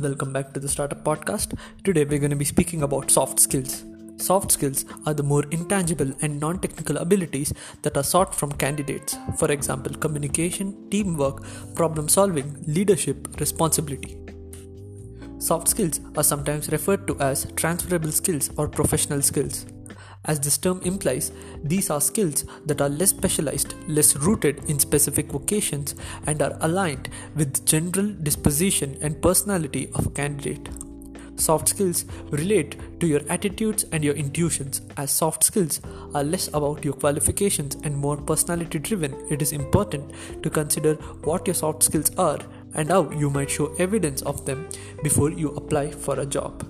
welcome back to the Startup Podcast. Today we're going to be speaking about soft skills. Soft skills are the more intangible and non technical abilities that are sought from candidates. For example, communication, teamwork, problem solving, leadership, responsibility. Soft skills are sometimes referred to as transferable skills or professional skills. As this term implies, these are skills that are less specialized, less rooted in specific vocations, and are aligned with general disposition and personality of a candidate. Soft skills relate to your attitudes and your intuitions. As soft skills are less about your qualifications and more personality driven, it is important to consider what your soft skills are and how you might show evidence of them before you apply for a job.